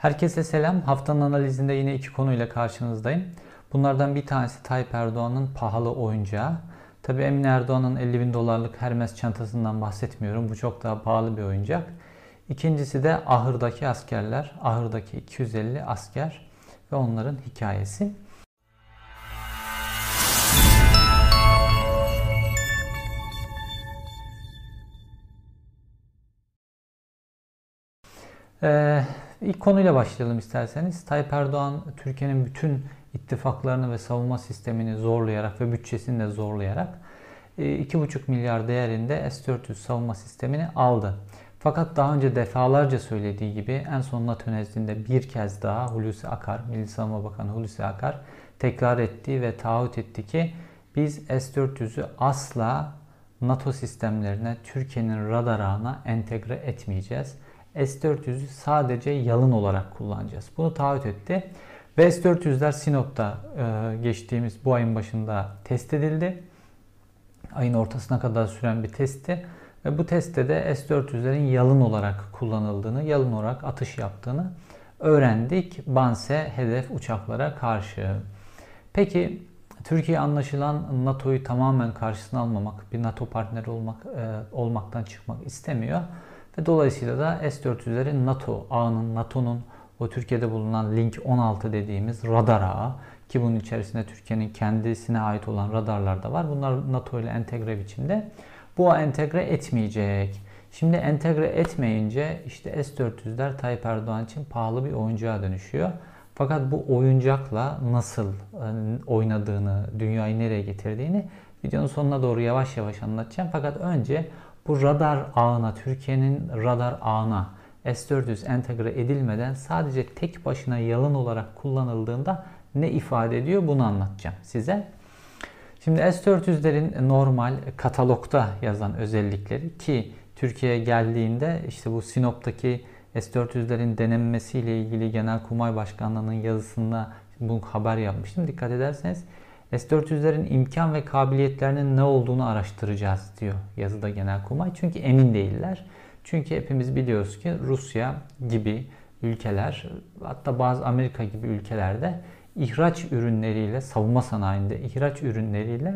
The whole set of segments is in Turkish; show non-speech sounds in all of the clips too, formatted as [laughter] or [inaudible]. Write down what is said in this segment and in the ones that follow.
Herkese selam. Haftanın analizinde yine iki konuyla karşınızdayım. Bunlardan bir tanesi Tayyip Erdoğan'ın pahalı oyuncağı. Tabii Emine Erdoğan'ın 50 bin dolarlık Hermes çantasından bahsetmiyorum. Bu çok daha pahalı bir oyuncak. İkincisi de ahırdaki askerler. Ahırdaki 250 asker ve onların hikayesi. Ee, ilk konuyla başlayalım isterseniz. Tayyip Erdoğan Türkiye'nin bütün ittifaklarını ve savunma sistemini zorlayarak ve bütçesini de zorlayarak 2,5 e, milyar değerinde S-400 savunma sistemini aldı. Fakat daha önce defalarca söylediği gibi en son NATO nezdinde bir kez daha Hulusi Akar, Milli Savunma Bakanı Hulusi Akar tekrar etti ve taahhüt etti ki biz S-400'ü asla NATO sistemlerine, Türkiye'nin radar ağına entegre etmeyeceğiz. S-400'ü sadece yalın olarak kullanacağız. Bunu taahhüt etti. Ve S-400'ler Sinop'ta e, geçtiğimiz bu ayın başında test edildi. Ayın ortasına kadar süren bir testti. Ve bu testte de S-400'lerin yalın olarak kullanıldığını, yalın olarak atış yaptığını öğrendik. Banse hedef uçaklara karşı. Peki Türkiye anlaşılan NATO'yu tamamen karşısına almamak, bir NATO partneri olmak e, olmaktan çıkmak istemiyor. Dolayısıyla da S-400'lerin NATO ağının, NATO'nun o Türkiye'de bulunan Link 16 dediğimiz radar ağı ki bunun içerisinde Türkiye'nin kendisine ait olan radarlar da var. Bunlar NATO ile entegre biçimde. Bu entegre etmeyecek. Şimdi entegre etmeyince işte S-400'ler Tayyip Erdoğan için pahalı bir oyuncağa dönüşüyor. Fakat bu oyuncakla nasıl e, oynadığını, dünyayı nereye getirdiğini videonun sonuna doğru yavaş yavaş anlatacağım. Fakat önce bu radar ağına, Türkiye'nin radar ağına S-400 entegre edilmeden sadece tek başına yalın olarak kullanıldığında ne ifade ediyor bunu anlatacağım size. Şimdi S-400'lerin normal katalogda yazan özellikleri ki Türkiye'ye geldiğinde işte bu Sinop'taki S-400'lerin denenmesiyle ilgili Genelkurmay Başkanlığı'nın yazısında bu haber yapmıştım. Dikkat ederseniz S-400'lerin imkan ve kabiliyetlerinin ne olduğunu araştıracağız diyor yazıda Genelkurmay. Çünkü emin değiller. Çünkü hepimiz biliyoruz ki Rusya gibi ülkeler hatta bazı Amerika gibi ülkelerde ihraç ürünleriyle savunma sanayinde ihraç ürünleriyle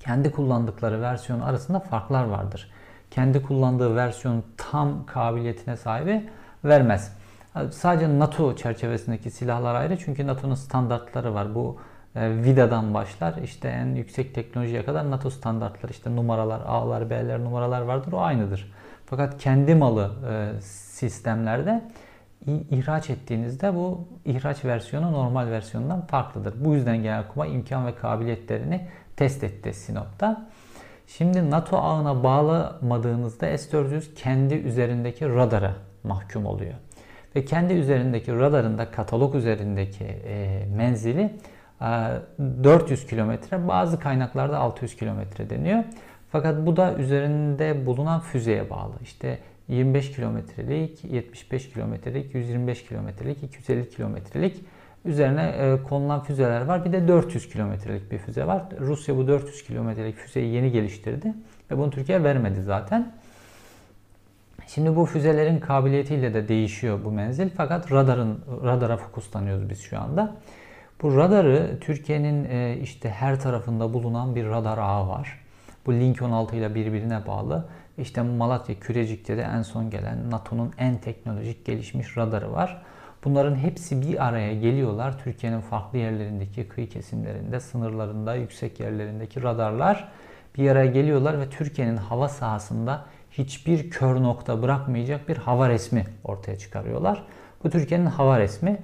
kendi kullandıkları versiyon arasında farklar vardır. Kendi kullandığı versiyon tam kabiliyetine sahibi vermez. Sadece NATO çerçevesindeki silahlar ayrı çünkü NATO'nun standartları var. Bu VIDA'dan başlar işte en yüksek teknolojiye kadar NATO standartları işte numaralar A'lar B'ler numaralar vardır o aynıdır. Fakat kendi malı e, sistemlerde ihraç ettiğinizde bu ihraç versiyonu normal versiyondan farklıdır. Bu yüzden Genelkurmay imkan ve kabiliyetlerini test etti Sinop'ta. Şimdi NATO ağına bağlamadığınızda S-400 kendi üzerindeki radara mahkum oluyor. Ve kendi üzerindeki radarında katalog üzerindeki e, menzili 400 kilometre, bazı kaynaklarda 600 kilometre deniyor. Fakat bu da üzerinde bulunan füzeye bağlı. İşte 25 kilometrelik, 75 kilometrelik, 125 kilometrelik, 250 kilometrelik üzerine e, konulan füzeler var. Bir de 400 kilometrelik bir füze var. Rusya bu 400 kilometrelik füzeyi yeni geliştirdi ve bunu Türkiye vermedi zaten. Şimdi bu füzelerin kabiliyetiyle de değişiyor bu menzil fakat radarın radara fokuslanıyoruz biz şu anda. Bu radarı Türkiye'nin e, işte her tarafında bulunan bir radar ağı var. Bu Link 16 ile birbirine bağlı. İşte Malatya Kürecik'te de en son gelen NATO'nun en teknolojik gelişmiş radarı var. Bunların hepsi bir araya geliyorlar. Türkiye'nin farklı yerlerindeki kıyı kesimlerinde, sınırlarında, yüksek yerlerindeki radarlar bir araya geliyorlar ve Türkiye'nin hava sahasında hiçbir kör nokta bırakmayacak bir hava resmi ortaya çıkarıyorlar. Bu Türkiye'nin hava resmi.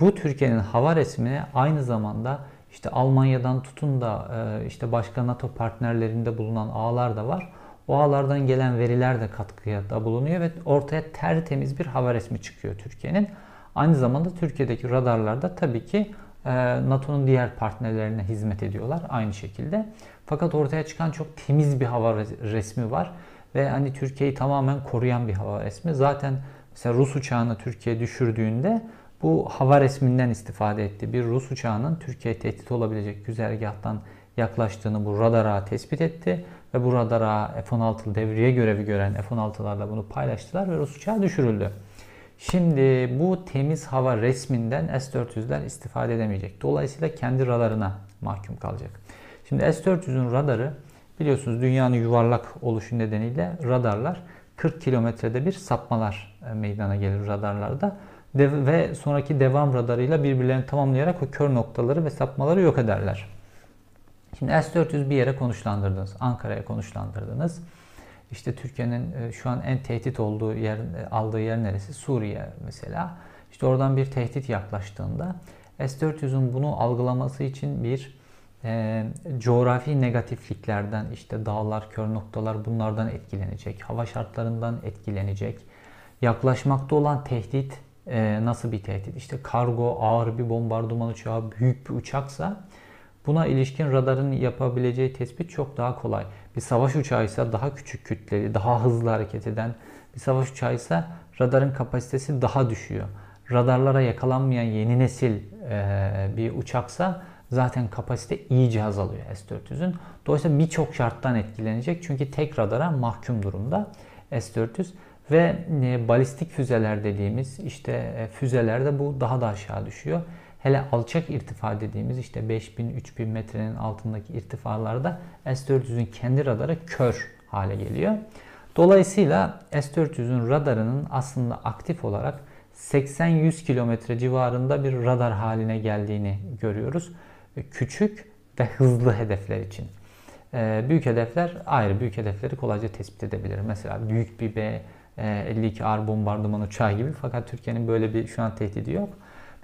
Bu Türkiye'nin hava resmine aynı zamanda işte Almanya'dan tutun da e, işte başka NATO partnerlerinde bulunan ağlar da var. O ağlardan gelen veriler de katkıya da bulunuyor ve ortaya tertemiz bir hava resmi çıkıyor Türkiye'nin. Aynı zamanda Türkiye'deki radarlarda tabii ki e, NATO'nun diğer partnerlerine hizmet ediyorlar aynı şekilde. Fakat ortaya çıkan çok temiz bir hava resmi var ve hani Türkiye'yi tamamen koruyan bir hava resmi. Zaten mesela Rus uçağını Türkiye düşürdüğünde bu hava resminden istifade etti. Bir Rus uçağının Türkiye tehdit olabilecek güzergahtan yaklaştığını bu radara tespit etti ve bu radara F-16 devriye görevi gören F-16'larla bunu paylaştılar ve Rus uçağı düşürüldü. Şimdi bu temiz hava resminden S-400'ler istifade edemeyecek. Dolayısıyla kendi radarına mahkum kalacak. Şimdi S-400'ün radarı biliyorsunuz dünyanın yuvarlak oluşu nedeniyle radarlar 40 kilometrede bir sapmalar e, meydana gelir radarlarda. Ve sonraki devam radarıyla birbirlerini tamamlayarak o kör noktaları ve sapmaları yok ederler. Şimdi S-400 bir yere konuşlandırdınız. Ankara'ya konuşlandırdınız. İşte Türkiye'nin e, şu an en tehdit olduğu yer, e, aldığı yer neresi? Suriye mesela. İşte oradan bir tehdit yaklaştığında S-400'ün bunu algılaması için bir e, coğrafi negatifliklerden işte dağlar, kör noktalar bunlardan etkilenecek. Hava şartlarından etkilenecek. Yaklaşmakta olan tehdit e, nasıl bir tehdit? İşte kargo, ağır bir bombardıman uçağı, büyük bir uçaksa buna ilişkin radarın yapabileceği tespit çok daha kolay. Bir savaş uçağı ise daha küçük kütleli, daha hızlı hareket eden bir savaş uçağı ise radarın kapasitesi daha düşüyor. Radarlara yakalanmayan yeni nesil e, bir uçaksa zaten kapasite iyice azalıyor S-400'ün. Dolayısıyla birçok şarttan etkilenecek. Çünkü tek radara mahkum durumda S-400 ve e, balistik füzeler dediğimiz işte e, füzelerde bu daha da aşağı düşüyor. Hele alçak irtifa dediğimiz işte 5000-3000 metrenin altındaki irtifalarda S-400'ün kendi radarı kör hale geliyor. Dolayısıyla S-400'ün radarının aslında aktif olarak 80-100 kilometre civarında bir radar haline geldiğini görüyoruz. Küçük ve hızlı hedefler için. Ee, büyük hedefler ayrı. Büyük hedefleri kolayca tespit edebilir. Mesela büyük bir B-52R bombardıman uçağı gibi. Fakat Türkiye'nin böyle bir şu an tehdidi yok.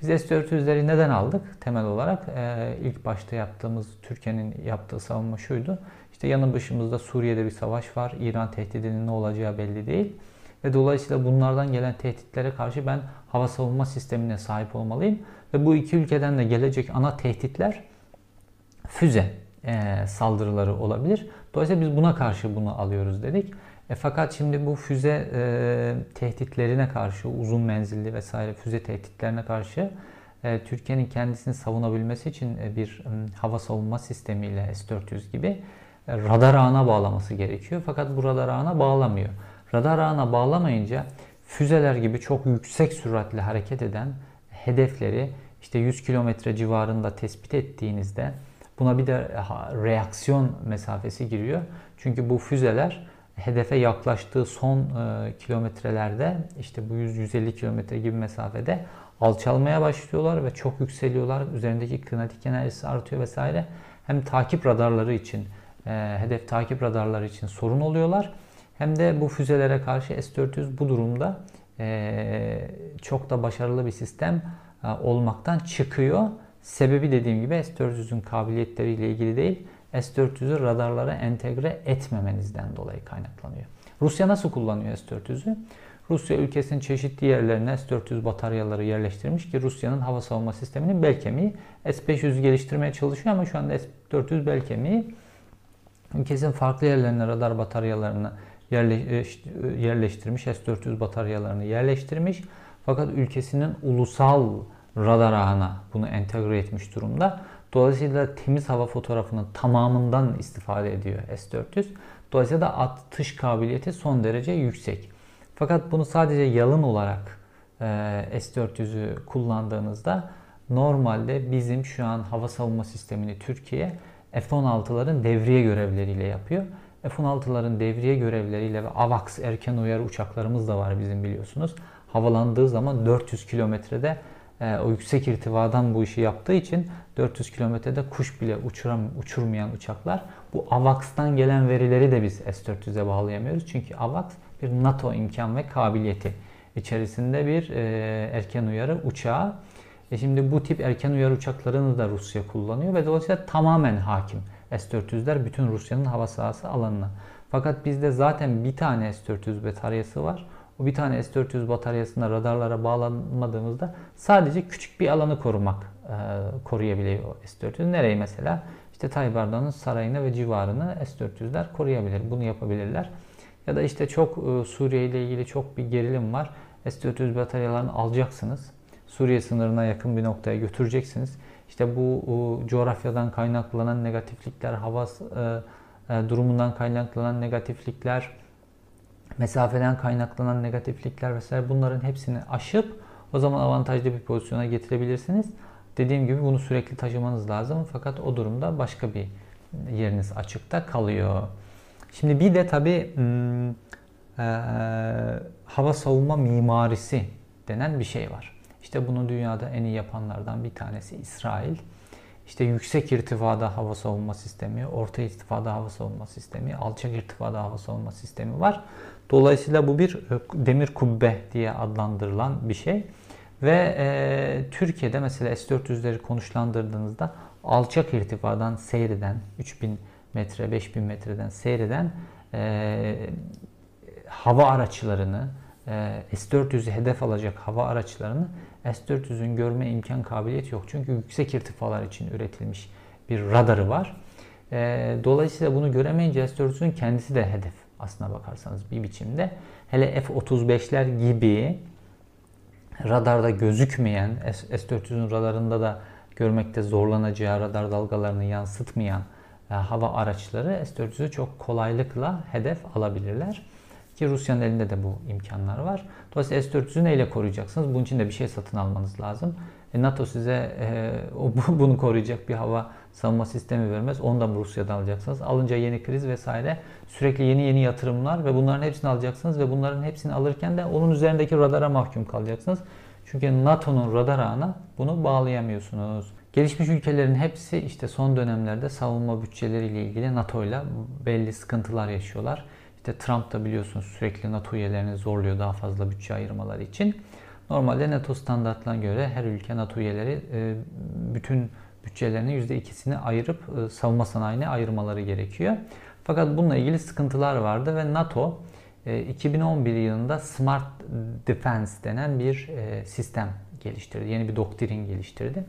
Biz S-400'leri neden aldık? Temel olarak e, ilk başta yaptığımız, Türkiye'nin yaptığı savunma şuydu. İşte yanı başımızda Suriye'de bir savaş var. İran tehdidinin ne olacağı belli değil. Ve dolayısıyla bunlardan gelen tehditlere karşı ben hava savunma sistemine sahip olmalıyım. Ve bu iki ülkeden de gelecek ana tehditler füze e, saldırıları olabilir. Dolayısıyla biz buna karşı bunu alıyoruz dedik. E, fakat şimdi bu füze e, tehditlerine karşı uzun menzilli vesaire füze tehditlerine karşı e, Türkiye'nin kendisini savunabilmesi için e, bir e, hava savunma sistemiyle S-400 gibi e, radar ağına bağlaması gerekiyor. Fakat bu radar ağına bağlamıyor. Radar ağına bağlamayınca füzeler gibi çok yüksek süratle hareket eden hedefleri işte 100 kilometre civarında tespit ettiğinizde buna bir de reaksiyon mesafesi giriyor. Çünkü bu füzeler hedefe yaklaştığı son e, kilometrelerde işte bu 100-150 kilometre gibi mesafede alçalmaya başlıyorlar ve çok yükseliyorlar. Üzerindeki kinetik enerjisi artıyor vesaire. Hem takip radarları için, e, hedef takip radarları için sorun oluyorlar. Hem de bu füzelere karşı S-400 bu durumda e, çok da başarılı bir sistem e, olmaktan çıkıyor. Sebebi dediğim gibi S-400'ün kabiliyetleriyle ilgili değil, S-400'ü radarlara entegre etmemenizden dolayı kaynaklanıyor. Rusya nasıl kullanıyor S-400'ü? Rusya ülkesinin çeşitli yerlerine S-400 bataryaları yerleştirmiş ki Rusya'nın hava savunma sisteminin bel kemiği. S-500 geliştirmeye çalışıyor ama şu anda S-400 bel kemiği. Ülkesinin farklı yerlerine radar bataryalarını yerleştirmiş, S-400 bataryalarını yerleştirmiş. Fakat ülkesinin ulusal radar ağına bunu entegre etmiş durumda. Dolayısıyla temiz hava fotoğrafının tamamından istifade ediyor S400. Dolayısıyla da atış kabiliyeti son derece yüksek. Fakat bunu sadece yalın olarak e, S400'ü kullandığınızda normalde bizim şu an hava savunma sistemini Türkiye F-16'ların devriye görevleriyle yapıyor. F-16'ların devriye görevleriyle ve AVAX erken uyarı uçaklarımız da var bizim biliyorsunuz. Havalandığı zaman 400 kilometrede e, o yüksek irtivadan bu işi yaptığı için 400 kilometrede kuş bile uçuram, uçurmayan uçaklar. Bu AVAX'tan gelen verileri de biz S-400'e bağlayamıyoruz. Çünkü AVAX bir NATO imkan ve kabiliyeti içerisinde bir e, erken uyarı uçağı. E şimdi bu tip erken uyarı uçaklarını da Rusya kullanıyor ve dolayısıyla tamamen hakim S-400'ler bütün Rusya'nın hava sahası alanına. Fakat bizde zaten bir tane S-400 bataryası var. O bir tane S-400 bataryasına radarlara bağlanmadığımızda sadece küçük bir alanı korumak e, koruyabiliyor S-400. Nereyi mesela? İşte Tayyip Erdoğan'ın sarayını ve civarını S-400'ler koruyabilir. Bunu yapabilirler. Ya da işte çok e, Suriye ile ilgili çok bir gerilim var. S-400 bataryalarını alacaksınız. Suriye sınırına yakın bir noktaya götüreceksiniz. İşte bu o, coğrafyadan kaynaklanan negatiflikler, hava e, e, durumundan kaynaklanan negatiflikler, mesafeden kaynaklanan negatiflikler vesaire bunların hepsini aşıp o zaman avantajlı bir pozisyona getirebilirsiniz. Dediğim gibi bunu sürekli taşımanız lazım fakat o durumda başka bir yeriniz açıkta kalıyor. Şimdi bir de tabi hmm, e, hava savunma mimarisi denen bir şey var. İşte bunu dünyada en iyi yapanlardan bir tanesi İsrail. İşte yüksek irtifada hava savunma sistemi, orta irtifada hava savunma sistemi, alçak irtifada hava savunma sistemi var. Dolayısıyla bu bir e, demir kubbe diye adlandırılan bir şey. Ve e, Türkiye'de mesela S-400'leri konuşlandırdığınızda alçak irtifadan seyreden, 3000 metre, 5000 metreden seyreden e, hava araçlarını, e, S-400'ü hedef alacak hava araçlarını S-400'ün görme imkan kabiliyeti yok. Çünkü yüksek irtifalar için üretilmiş bir radarı var. E, dolayısıyla bunu göremeyince S-400'ün kendisi de hedef aslına bakarsanız bir biçimde. Hele F-35'ler gibi radarda gözükmeyen, S-400'ün radarında da görmekte zorlanacağı radar dalgalarını yansıtmayan e, hava araçları S-400'ü çok kolaylıkla hedef alabilirler. Ki Rusya'nın elinde de bu imkanlar var. Dolayısıyla S-400'ü neyle koruyacaksınız? Bunun için de bir şey satın almanız lazım. E, NATO size e, o, bunu koruyacak bir hava savunma sistemi vermez. Onu da Rusya'dan alacaksınız. Alınca yeni kriz vesaire sürekli yeni yeni yatırımlar ve bunların hepsini alacaksınız ve bunların hepsini alırken de onun üzerindeki radara mahkum kalacaksınız. Çünkü NATO'nun radar ağına bunu bağlayamıyorsunuz. Gelişmiş ülkelerin hepsi işte son dönemlerde savunma bütçeleriyle ilgili NATO ile belli sıkıntılar yaşıyorlar. İşte Trump da biliyorsunuz sürekli NATO üyelerini zorluyor daha fazla bütçe ayırmaları için. Normalde NATO standartlarına göre her ülke NATO üyeleri e, bütün bütçelerinin %2'sini ayırıp e, savunma sanayine ayırmaları gerekiyor. Fakat bununla ilgili sıkıntılar vardı ve NATO 2011 e, yılında Smart Defense denen bir sistem geliştirdi. Yeni bir doktrin geliştirdi.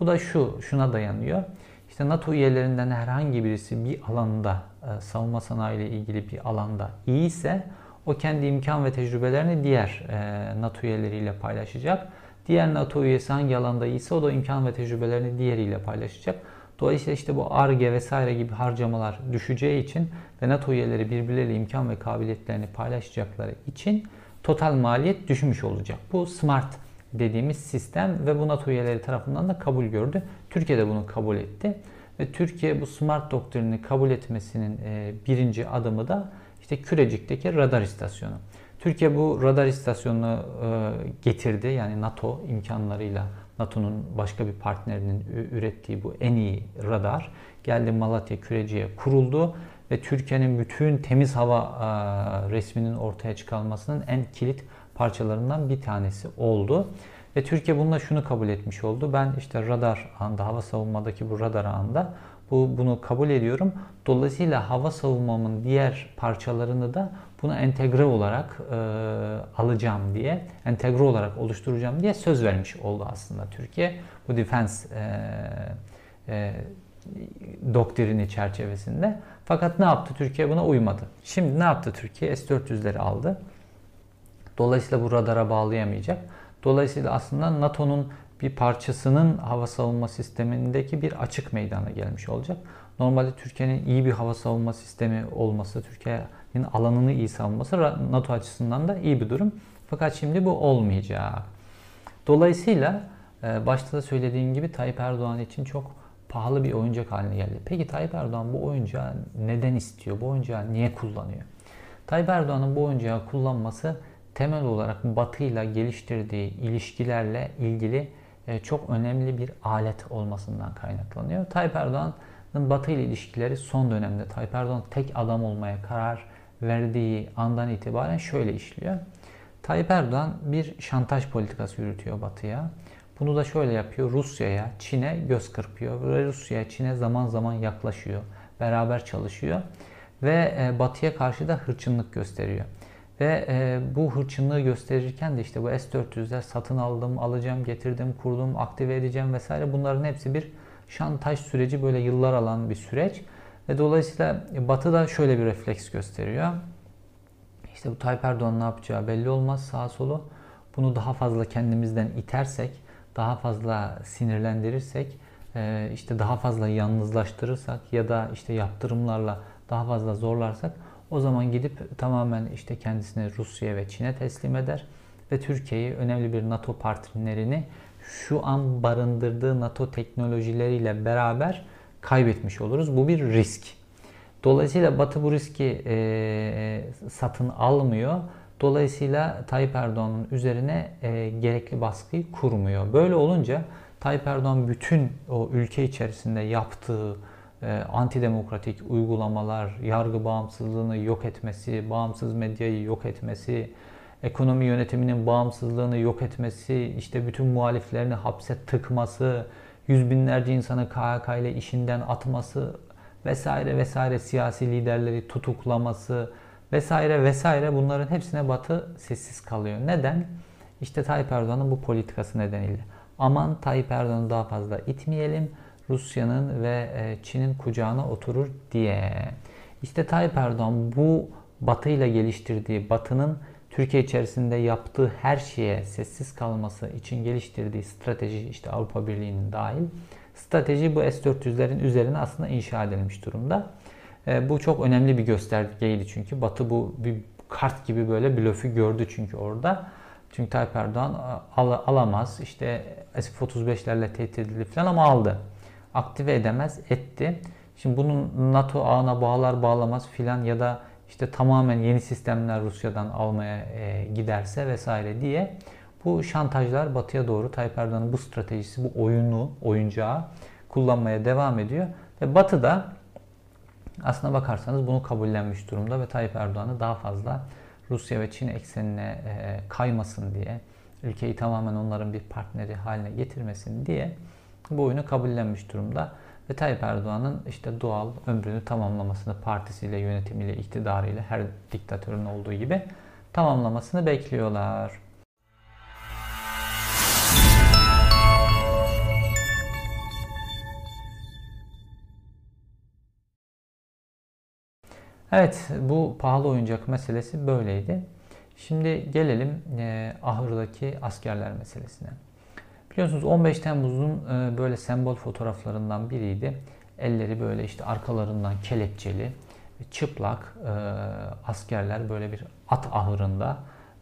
Bu da şu, şuna dayanıyor. İşte NATO üyelerinden herhangi birisi bir alanda, e, savunma sanayi ile ilgili bir alanda iyi ise o kendi imkan ve tecrübelerini diğer e, NATO üyeleriyle paylaşacak. Diğer NATO üyesi hangi alanda iyiyse o da imkan ve tecrübelerini diğeriyle paylaşacak. Dolayısıyla işte bu ARGE vesaire gibi harcamalar düşeceği için ve NATO üyeleri birbirleriyle imkan ve kabiliyetlerini paylaşacakları için total maliyet düşmüş olacak. Bu SMART dediğimiz sistem ve bu NATO üyeleri tarafından da kabul gördü. Türkiye de bunu kabul etti. Ve Türkiye bu smart doktrinini kabul etmesinin e, birinci adımı da işte Kürecik'teki radar istasyonu. Türkiye bu radar istasyonunu e, getirdi. Yani NATO imkanlarıyla NATO'nun başka bir partnerinin ürettiği bu en iyi radar geldi Malatya Kürecik'e kuruldu ve Türkiye'nin bütün temiz hava e, resminin ortaya çıkarılmasının en kilit parçalarından bir tanesi oldu. Ve Türkiye bununla şunu kabul etmiş oldu. Ben işte radar anda, hava savunmadaki bu radar anda bu, bunu kabul ediyorum. Dolayısıyla hava savunmamın diğer parçalarını da buna entegre olarak e, alacağım diye, entegre olarak oluşturacağım diye söz vermiş oldu aslında Türkiye. Bu defense e, e, doktrini çerçevesinde. Fakat ne yaptı? Türkiye buna uymadı. Şimdi ne yaptı Türkiye? S-400'leri aldı. Dolayısıyla bu radara bağlayamayacak. Dolayısıyla aslında NATO'nun bir parçasının hava savunma sistemindeki bir açık meydana gelmiş olacak. Normalde Türkiye'nin iyi bir hava savunma sistemi olması, Türkiye'nin alanını iyi savunması NATO açısından da iyi bir durum. Fakat şimdi bu olmayacak. Dolayısıyla e, başta da söylediğim gibi Tayyip Erdoğan için çok pahalı bir oyuncak haline geldi. Peki Tayyip Erdoğan bu oyuncağı neden istiyor? Bu oyuncağı niye kullanıyor? Tayyip Erdoğan'ın bu oyuncağı kullanması temel olarak Batı ile geliştirdiği ilişkilerle ilgili e, çok önemli bir alet olmasından kaynaklanıyor. Tayyip Erdoğan'ın Batı ile ilişkileri son dönemde Tayyip Erdoğan tek adam olmaya karar verdiği andan itibaren şöyle işliyor. Tayyip Erdoğan bir şantaj politikası yürütüyor Batı'ya. Bunu da şöyle yapıyor. Rusya'ya, Çin'e göz kırpıyor. Ve Rusya'ya, Çin'e zaman zaman yaklaşıyor. Beraber çalışıyor. Ve e, Batı'ya karşı da hırçınlık gösteriyor. Ve e, bu hırçınlığı gösterirken de işte bu S-400'ler satın aldım, alacağım, getirdim, kurdum, aktive edeceğim vesaire bunların hepsi bir şantaj süreci böyle yıllar alan bir süreç. Ve dolayısıyla Batı da şöyle bir refleks gösteriyor. İşte bu Tayyip Erdoğan ne yapacağı belli olmaz sağ solu. Bunu daha fazla kendimizden itersek, daha fazla sinirlendirirsek, e, işte daha fazla yalnızlaştırırsak ya da işte yaptırımlarla daha fazla zorlarsak O zaman gidip tamamen işte kendisini Rusya'ya ve Çin'e teslim eder ve Türkiye'yi önemli bir NATO partnerini şu an barındırdığı NATO teknolojileriyle beraber kaybetmiş oluruz. Bu bir risk. Dolayısıyla Batı bu riski e, satın almıyor. Dolayısıyla Tayyip Erdoğan'ın üzerine e, gerekli baskıyı kurmuyor. Böyle olunca Tayyip Erdoğan bütün o ülke içerisinde yaptığı e, antidemokratik uygulamalar, yargı bağımsızlığını yok etmesi, bağımsız medyayı yok etmesi, ekonomi yönetiminin bağımsızlığını yok etmesi, işte bütün muhaliflerini hapse tıkması, yüz binlerce insanı KHK ile işinden atması vesaire vesaire siyasi liderleri tutuklaması vesaire vesaire bunların hepsine Batı sessiz kalıyor. Neden? İşte Tayyip Erdoğan'ın bu politikası nedeniyle. Aman Tayyip Erdoğan'ı daha fazla itmeyelim. Rusya'nın ve e, Çin'in kucağına oturur diye. İşte Tayyip Erdoğan bu Batı ile geliştirdiği, Batı'nın Türkiye içerisinde yaptığı her şeye sessiz kalması için geliştirdiği strateji işte Avrupa Birliği'nin dahil strateji bu S-400'lerin üzerine aslında inşa edilmiş durumda. E, bu çok önemli bir göstergeydi çünkü Batı bu bir kart gibi böyle blöfü gördü çünkü orada. Çünkü Tayyip Erdoğan al, alamaz işte F-35'lerle tehdit edildi falan ama aldı. Aktive edemez etti. Şimdi bunun NATO ağına bağlar bağlamaz filan ya da işte tamamen yeni sistemler Rusya'dan almaya e, giderse vesaire diye bu şantajlar batıya doğru Tayyip Erdoğan'ın bu stratejisi, bu oyunu, oyuncağı kullanmaya devam ediyor. Ve batı da aslına bakarsanız bunu kabullenmiş durumda ve Tayyip Erdoğan'ı daha fazla Rusya ve Çin eksenine e, kaymasın diye, ülkeyi tamamen onların bir partneri haline getirmesin diye bu oyunu kabullenmiş durumda. Ve Tayyip Erdoğan'ın işte doğal ömrünü tamamlamasını partisiyle, yönetimiyle, iktidarıyla her diktatörün olduğu gibi tamamlamasını bekliyorlar. Evet bu pahalı oyuncak meselesi böyleydi. Şimdi gelelim e, ahırdaki askerler meselesine. Biliyorsunuz 15 Temmuz'un e, böyle sembol fotoğraflarından biriydi. Elleri böyle işte arkalarından kelepçeli, çıplak e, askerler böyle bir at ahırında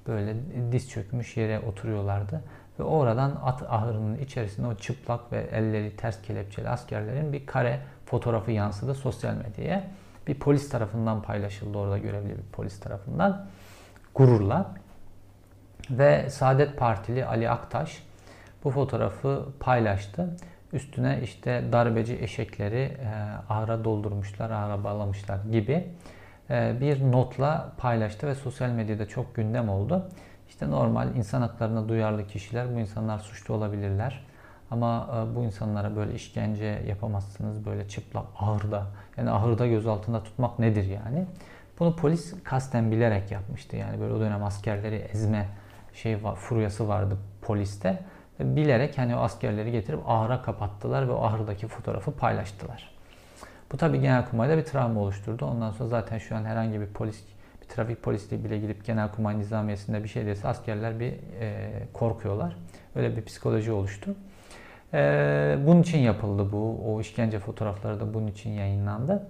böyle diz çökmüş yere oturuyorlardı. Ve oradan at ahırının içerisinde o çıplak ve elleri ters kelepçeli askerlerin bir kare fotoğrafı yansıdı sosyal medyaya bir polis tarafından paylaşıldı orada görevli bir polis tarafından gururla. Ve Saadet Partili Ali Aktaş bu fotoğrafı paylaştı. Üstüne işte darbeci eşekleri e, doldurmuşlar, ahıra bağlamışlar gibi e, bir notla paylaştı ve sosyal medyada çok gündem oldu. İşte normal insan haklarına duyarlı kişiler bu insanlar suçlu olabilirler. Ama e, bu insanlara böyle işkence yapamazsınız böyle çıplak ahırda. Yani ahırda gözaltında tutmak nedir yani? Bunu polis kasten bilerek yapmıştı. Yani böyle o dönem askerleri ezme şey furyası vardı poliste. Bilerek hani o askerleri getirip ahıra kapattılar ve o ahırdaki fotoğrafı paylaştılar. Bu tabi Genelkurmay'da bir travma oluşturdu. Ondan sonra zaten şu an herhangi bir polis, bir trafik polisi bile gidip Genelkurmay nizamiyesinde bir şey dese askerler bir e, korkuyorlar. Öyle bir psikoloji oluştu. Ee, bunun için yapıldı bu. O işkence fotoğrafları da bunun için yayınlandı.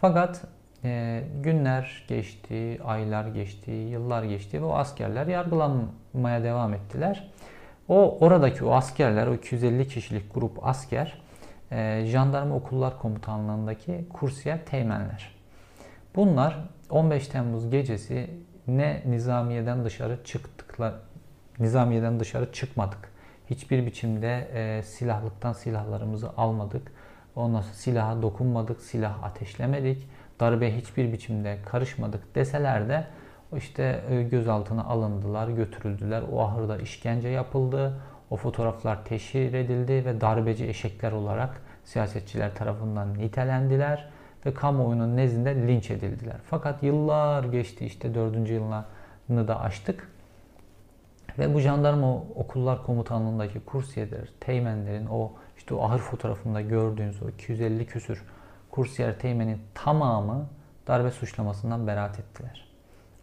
Fakat e, günler geçti, aylar geçti, yıllar geçti ve o askerler yargılanmaya devam ettiler. O oradaki o askerler, o 250 kişilik grup asker, e, jandarma okullar komutanlığındaki kursiyer teğmenler. Bunlar 15 Temmuz gecesi ne nizamiyeden dışarı çıktıklar, nizamiyeden dışarı çıkmadık hiçbir biçimde e, silahlıktan silahlarımızı almadık. Ondan sonra silaha dokunmadık, silah ateşlemedik. Darbe hiçbir biçimde karışmadık deseler de işte e, gözaltına alındılar, götürüldüler. O ahırda işkence yapıldı. O fotoğraflar teşhir edildi ve darbeci eşekler olarak siyasetçiler tarafından nitelendiler ve kamuoyunun nezdinde linç edildiler. Fakat yıllar geçti işte dördüncü yılını da açtık. Ve bu jandarma okullar komutanlığındaki kursiyeler, teğmenlerin o işte o ahır fotoğrafında gördüğünüz o 250 küsür kursiyer teğmenin tamamı darbe suçlamasından beraat ettiler.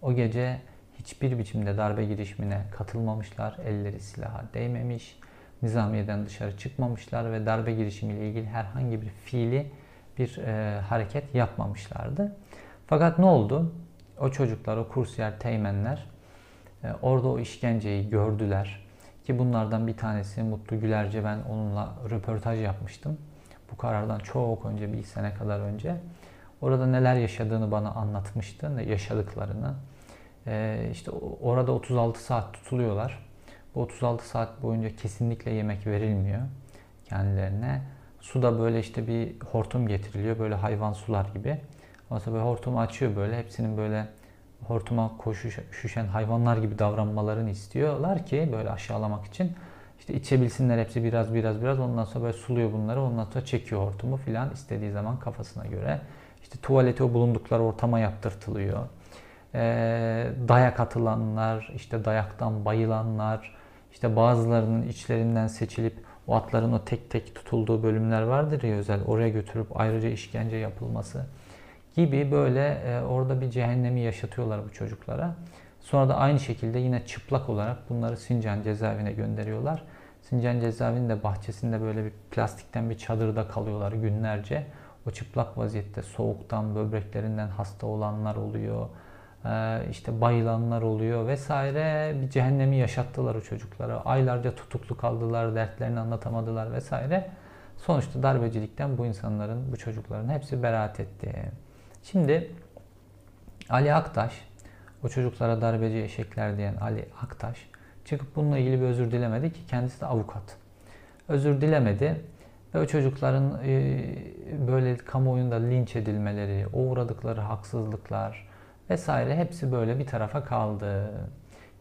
O gece hiçbir biçimde darbe girişimine katılmamışlar, elleri silaha değmemiş, nizamiyeden dışarı çıkmamışlar ve darbe girişimiyle ilgili herhangi bir fiili bir e, hareket yapmamışlardı. Fakat ne oldu? o çocuklar, o kursiyer, teğmenler e, orada o işkenceyi gördüler. Ki bunlardan bir tanesi Mutlu Gülerce ben onunla röportaj yapmıştım. Bu karardan çok önce, bir sene kadar önce. Orada neler yaşadığını bana anlatmıştı, yaşadıklarını. Ee, işte orada 36 saat tutuluyorlar. Bu 36 saat boyunca kesinlikle yemek verilmiyor kendilerine. Su da böyle işte bir hortum getiriliyor. Böyle hayvan sular gibi. Ondan sonra böyle hortumu açıyor böyle. Hepsinin böyle hortuma koşuşan hayvanlar gibi davranmalarını istiyorlar ki böyle aşağılamak için. İşte içebilsinler hepsi biraz biraz biraz. Ondan sonra böyle suluyor bunları. Ondan sonra çekiyor hortumu filan istediği zaman kafasına göre. İşte tuvaleti o bulundukları ortama yaptırtılıyor. Ee, dayak atılanlar, işte dayaktan bayılanlar, işte bazılarının içlerinden seçilip o atların o tek tek tutulduğu bölümler vardır ya özel oraya götürüp ayrıca işkence yapılması gibi böyle e, orada bir cehennemi yaşatıyorlar bu çocuklara. Sonra da aynı şekilde yine çıplak olarak bunları Sincan cezaevine gönderiyorlar. Sincan cezaevinin bahçesinde böyle bir plastikten bir çadırda kalıyorlar günlerce. O çıplak vaziyette soğuktan, böbreklerinden hasta olanlar oluyor. Ee, işte bayılanlar oluyor vesaire. Bir cehennemi yaşattılar o çocuklara. Aylarca tutuklu kaldılar, dertlerini anlatamadılar vesaire. Sonuçta darbecilikten bu insanların, bu çocukların hepsi beraat etti. Şimdi Ali Aktaş, o çocuklara darbeci eşekler diyen Ali Aktaş çıkıp bununla ilgili bir özür dilemedi ki kendisi de avukat. Özür dilemedi ve o çocukların e, böyle kamuoyunda linç edilmeleri, o uğradıkları haksızlıklar vesaire hepsi böyle bir tarafa kaldı.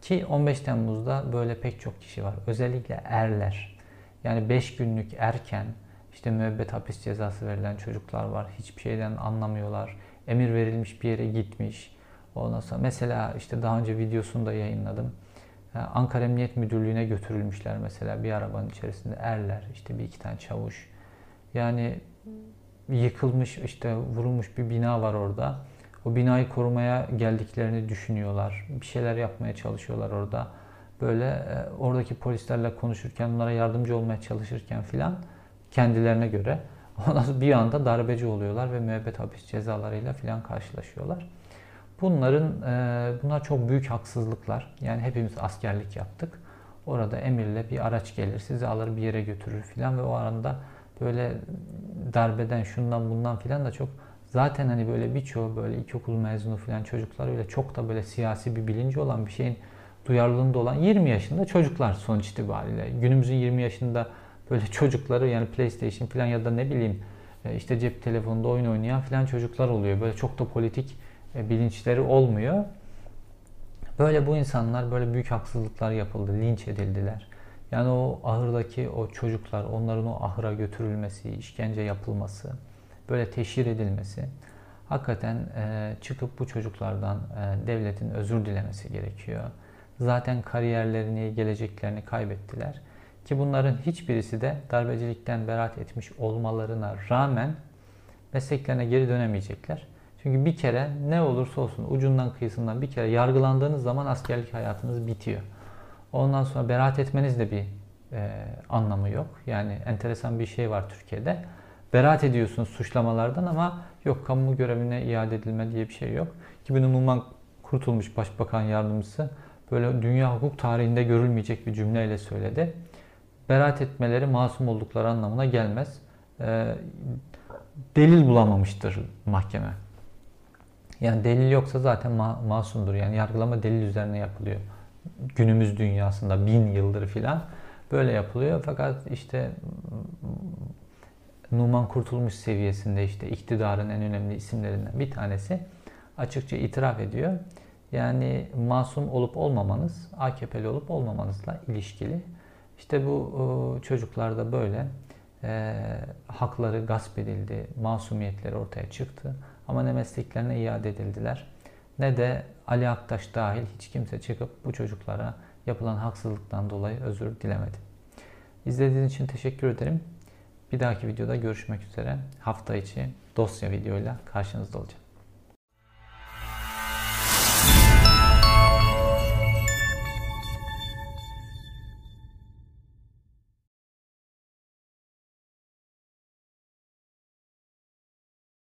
Ki 15 Temmuz'da böyle pek çok kişi var. Özellikle erler. Yani 5 günlük erken işte müebbet hapis cezası verilen çocuklar var. Hiçbir şeyden anlamıyorlar. Emir verilmiş bir yere gitmiş. Ondan sonra mesela işte daha önce videosunu da yayınladım. Ankara Emniyet Müdürlüğü'ne götürülmüşler mesela bir arabanın içerisinde erler işte bir iki tane çavuş. Yani yıkılmış işte vurulmuş bir bina var orada. O binayı korumaya geldiklerini düşünüyorlar. Bir şeyler yapmaya çalışıyorlar orada. Böyle e, oradaki polislerle konuşurken, onlara yardımcı olmaya çalışırken filan kendilerine göre [laughs] ondan sonra bir anda darbeci oluyorlar ve müebbet hapis cezalarıyla filan karşılaşıyorlar. Bunların e, bunlar çok büyük haksızlıklar. Yani hepimiz askerlik yaptık. Orada emirle bir araç gelir, sizi alır bir yere götürür filan ve o aranda böyle darbeden, şundan bundan filan da çok zaten hani böyle birçoğu böyle ilkokul mezunu filan çocuklar öyle çok da böyle siyasi bir bilinci olan bir şeyin duyarlılığında olan 20 yaşında çocuklar sonuç itibariyle. Günümüzün 20 yaşında böyle çocukları yani PlayStation filan ya da ne bileyim e, işte cep telefonunda oyun oynayan filan çocuklar oluyor. Böyle çok da politik e, bilinçleri olmuyor. Böyle bu insanlar böyle büyük haksızlıklar yapıldı, linç edildiler. Yani o ahırdaki o çocuklar, onların o ahıra götürülmesi, işkence yapılması, böyle teşhir edilmesi hakikaten e, çıkıp bu çocuklardan e, devletin özür dilemesi gerekiyor. Zaten kariyerlerini, geleceklerini kaybettiler. Ki bunların hiçbirisi de darbecilikten beraat etmiş olmalarına rağmen mesleklerine geri dönemeyecekler. Çünkü bir kere ne olursa olsun ucundan kıyısından bir kere yargılandığınız zaman askerlik hayatınız bitiyor. Ondan sonra beraat etmeniz de bir e, anlamı yok. Yani enteresan bir şey var Türkiye'de. Beraat ediyorsunuz suçlamalardan ama yok kamu görevine iade edilme diye bir şey yok. Ki bunu Numan Kurtulmuş Başbakan Yardımcısı böyle dünya hukuk tarihinde görülmeyecek bir cümleyle söyledi. Beraat etmeleri masum oldukları anlamına gelmez. E, delil bulamamıştır mahkeme. Yani delil yoksa zaten ma- masumdur. Yani yargılama delil üzerine yapılıyor. Günümüz dünyasında bin yıldır filan böyle yapılıyor. Fakat işte Numan Kurtulmuş seviyesinde işte iktidarın en önemli isimlerinden bir tanesi açıkça itiraf ediyor. Yani masum olup olmamanız AKP'li olup olmamanızla ilişkili. İşte bu çocuklarda böyle e, hakları gasp edildi, masumiyetleri ortaya çıktı. Ama ne mesleklerine iade edildiler ne de Ali Aktaş dahil hiç kimse çıkıp bu çocuklara yapılan haksızlıktan dolayı özür dilemedi. İzlediğiniz için teşekkür ederim. Bir dahaki videoda görüşmek üzere. Hafta içi dosya videoyla karşınızda olacağım.